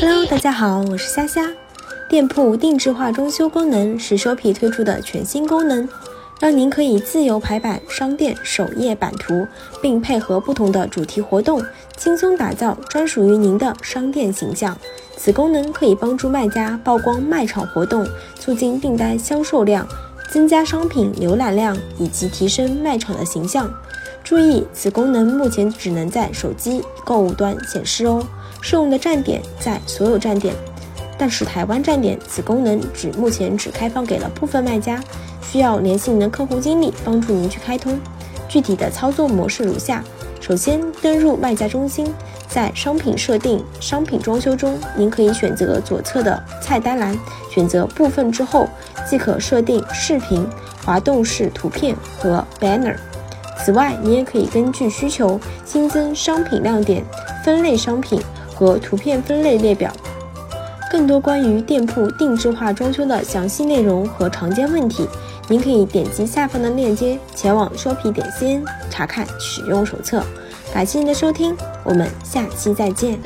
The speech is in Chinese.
Hello，大家好，我是虾虾。店铺定制化装修功能是 Shopee 推出的全新功能，让您可以自由排版商店首页版图，并配合不同的主题活动，轻松打造专属于您的商店形象。此功能可以帮助卖家曝光卖场活动，促进订单销售量，增加商品浏览量，以及提升卖场的形象。注意，此功能目前只能在手机购物端显示哦，适用的站点在所有站点，但是台湾站点此功能只目前只开放给了部分卖家，需要联系您的客户经理帮助您去开通。具体的操作模式如下：首先登入卖家中心。在商品设定、商品装修中，您可以选择左侧的菜单栏，选择部分之后，即可设定视频、滑动式图片和 banner。此外，你也可以根据需求新增商品亮点、分类商品和图片分类列表。更多关于店铺定制化装修的详细内容和常见问题，您可以点击下方的链接，前往 Shopee 点心查看使用手册。感谢您的收听，我们下期再见。